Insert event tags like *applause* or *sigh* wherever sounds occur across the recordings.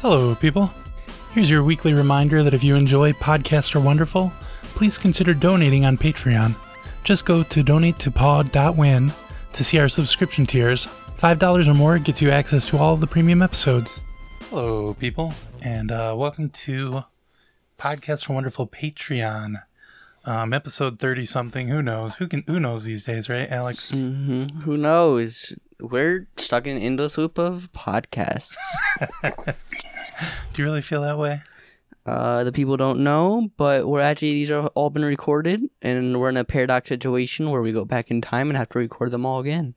Hello, people. Here's your weekly reminder that if you enjoy Podcasts Are Wonderful, please consider donating on Patreon. Just go to donatetopod.win to paw.win to see our subscription tiers. $5 or more gets you access to all of the premium episodes. Hello, people, and uh, welcome to Podcasts Are Wonderful Patreon. Um, episode 30 something. Who knows? Who can? Who knows these days, right, Alex? hmm Who knows? We're stuck in an endless loop of podcasts. *laughs* Do you really feel that way? Uh, the people don't know, but we're actually these are all been recorded, and we're in a paradox situation where we go back in time and have to record them all again.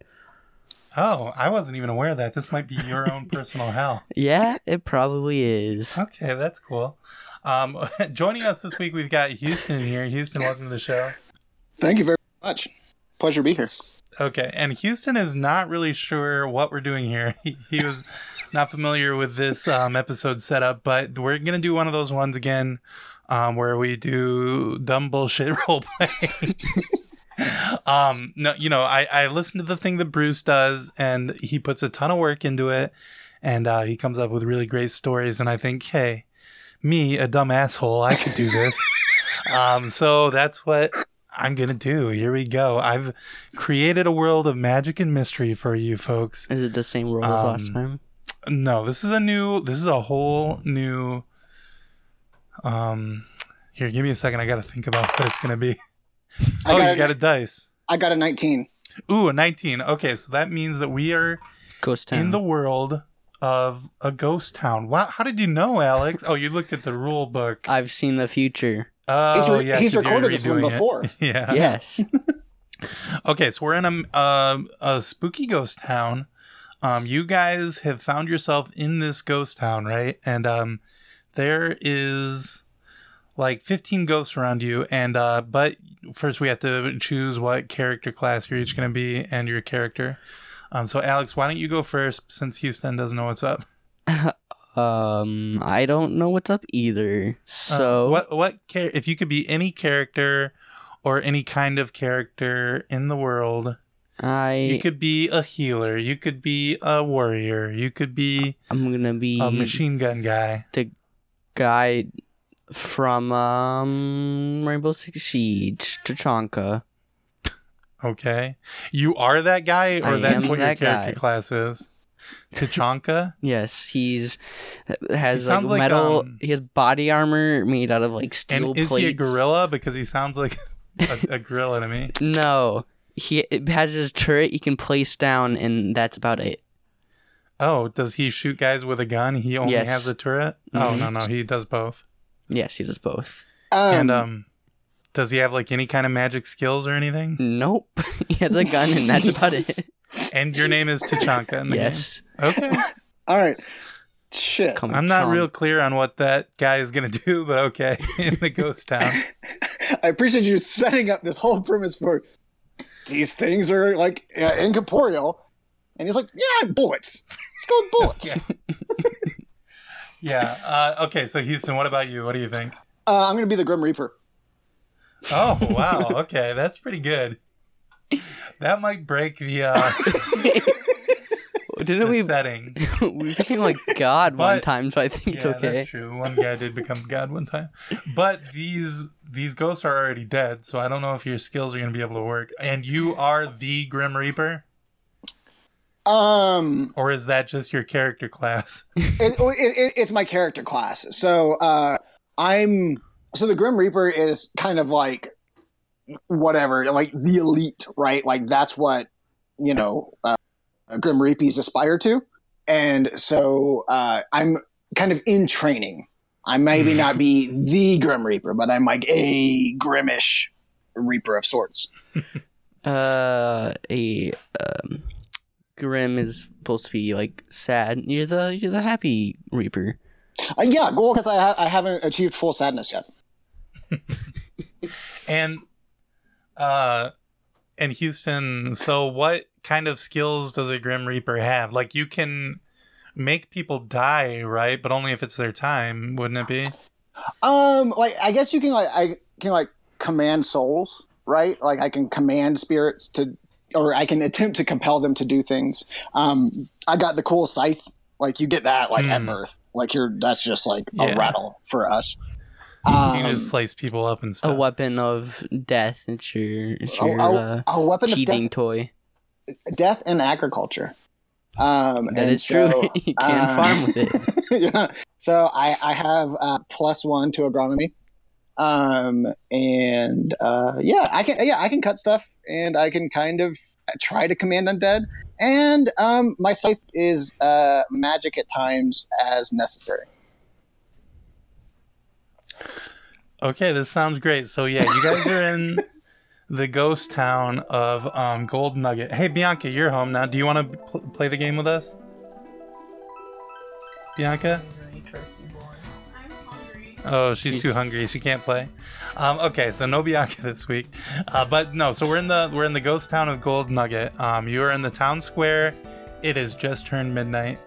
Oh, I wasn't even aware of that. This might be your own personal hell. *laughs* Yeah, it probably is. Okay, that's cool. Um, *laughs* joining us this week, we've got Houston here. Houston, welcome to the show. Thank you very much. Pleasure to be here. Okay, and Houston is not really sure what we're doing here. *laughs* He, he was not familiar with this um, episode setup, but we're gonna do one of those ones again, um, where we do dumb bullshit *laughs* role play. *laughs* um, no, you know, I I listened to the thing that Bruce does, and he puts a ton of work into it, and uh, he comes up with really great stories, and I think, hey, me, a dumb asshole, I could do this. um, so that's what I'm gonna do. Here we go. I've created a world of magic and mystery for you folks. Is it the same world as last Um, time? No, this is a new. This is a whole new. Um, here, give me a second. I got to think about what it's gonna be. *laughs* Oh, got you a- got a dice. I got a 19. Ooh, a 19. Okay, so that means that we are Ghost Town. in the world of a ghost town. Wow, how did you know, Alex? Oh, you looked at the rule book. I've seen the future. Oh, He's re- yeah, he's 'cause you're recorded this one redoing it. before. *laughs* Yeah. *laughs* Yes. *laughs* Okay, so we're in a uh, a spooky ghost town. Um, you guys have found yourself in this ghost town, right? And um, there is like 15 ghosts around you, and uh, but first we have to choose what character class you're each going to be and your character. Um, so Alex, why don't you go first since Houston doesn't know what's up? *laughs* um, I don't know what's up either. Uh, So what what char- if you could be any character or any kind of character in the world? I You could be a healer. You could be a warrior. You could be I'm gonna be a machine gun guy. the guy from um Rainbow Six Siege, Tachanka. Okay. You are that guy, or I that's am what your character guy. class is? Tachanka? Yes, he's has He like sounds like, metal. um, he has body armor made out of like steel and is plates. he a gorilla? Because he sounds like *laughs* a, a gorilla to me. No, he it has his turret you can place down, and that's about it. Oh, does he shoot guys with a gun? He only Yes. has a turret? Oh, Mhm. no, no. He does both. Yes, he does both. Um, and um, does he have like any kind of magic skills or anything? Nope, *laughs* he has a gun, and that's about it. *laughs* And your name is Tachanka yes, game? Okay. *laughs* all right. Shit. Come I'm not Chomp. real clear on what that guy is going to do, but okay. In the ghost town. I appreciate you setting up this whole premise for these things are like uh, incorporeal. And he's like, yeah, bullets. Let's go with bullets. Yeah. Uh, okay. So Houston, what about you? What do you think? Uh, I'm going to be the Grim Reaper. Oh wow. Okay, that's pretty good. That might break the, uh, *laughs* didn't the we? setting. *laughs* we became like God one time, so I think it's yeah, okay. that's true. One guy did become god one time, but these these ghosts are already dead, so I don't know if your skills are going to be able to work. And you are the Grim Reaper, Um, or is that just your character class? it, it, it, it's my character class. So uh, I'm so the Grim Reaper is kind of like whatever, like the elite, right? Like that's what you know uh, Grim Reapies aspire to, and so uh, I'm kind of in training. I maybe not be the Grim Reaper, but I'm like a Grimish Reaper of sorts. *laughs* Uh, a um, Grim is supposed to be like sad. You're the you're the happy Reaper. Uh, yeah, well, because I, ha- I haven't achieved full sadness yet. *laughs* And uh and Houston, so what kind of skills does a Grim Reaper have? Like you can make people die, right? But only if it's their time, wouldn't it be? Um, like I guess you can like I can like command souls, right? Like I can command spirits to, or I can attempt to compel them to do things. Um, I got the cool scythe Like you get that like at Hmm. birth. Like you're that's just like Yeah. a rattle for us. You Um, can just slice people up and stuff. A weapon of death. It's your, it's a, your a- uh, a weapon cheating of toy. death, death and agriculture. Um, That and is so, true. *laughs* you can uh, farm with it. *laughs* yeah. So I, I have uh, plus one to agronomy. Um, and uh, yeah, I can yeah I can cut stuff and I can kind of try to command undead. And um, my scythe is uh, magic at times as necessary. Okay, this sounds great. So yeah, you guys are in *laughs* the ghost town of um, Gold Nugget. Hey Bianca, you're home now. Do you want to pl- play the game with us? Bianca? Oh, she's, She's- too hungry. She can't play. Um, okay, so no Bianca *laughs* this week. Uh, but no, so we're in the we're in the ghost town of Gold Nugget. Um, you are in the town square. It has just turned midnight.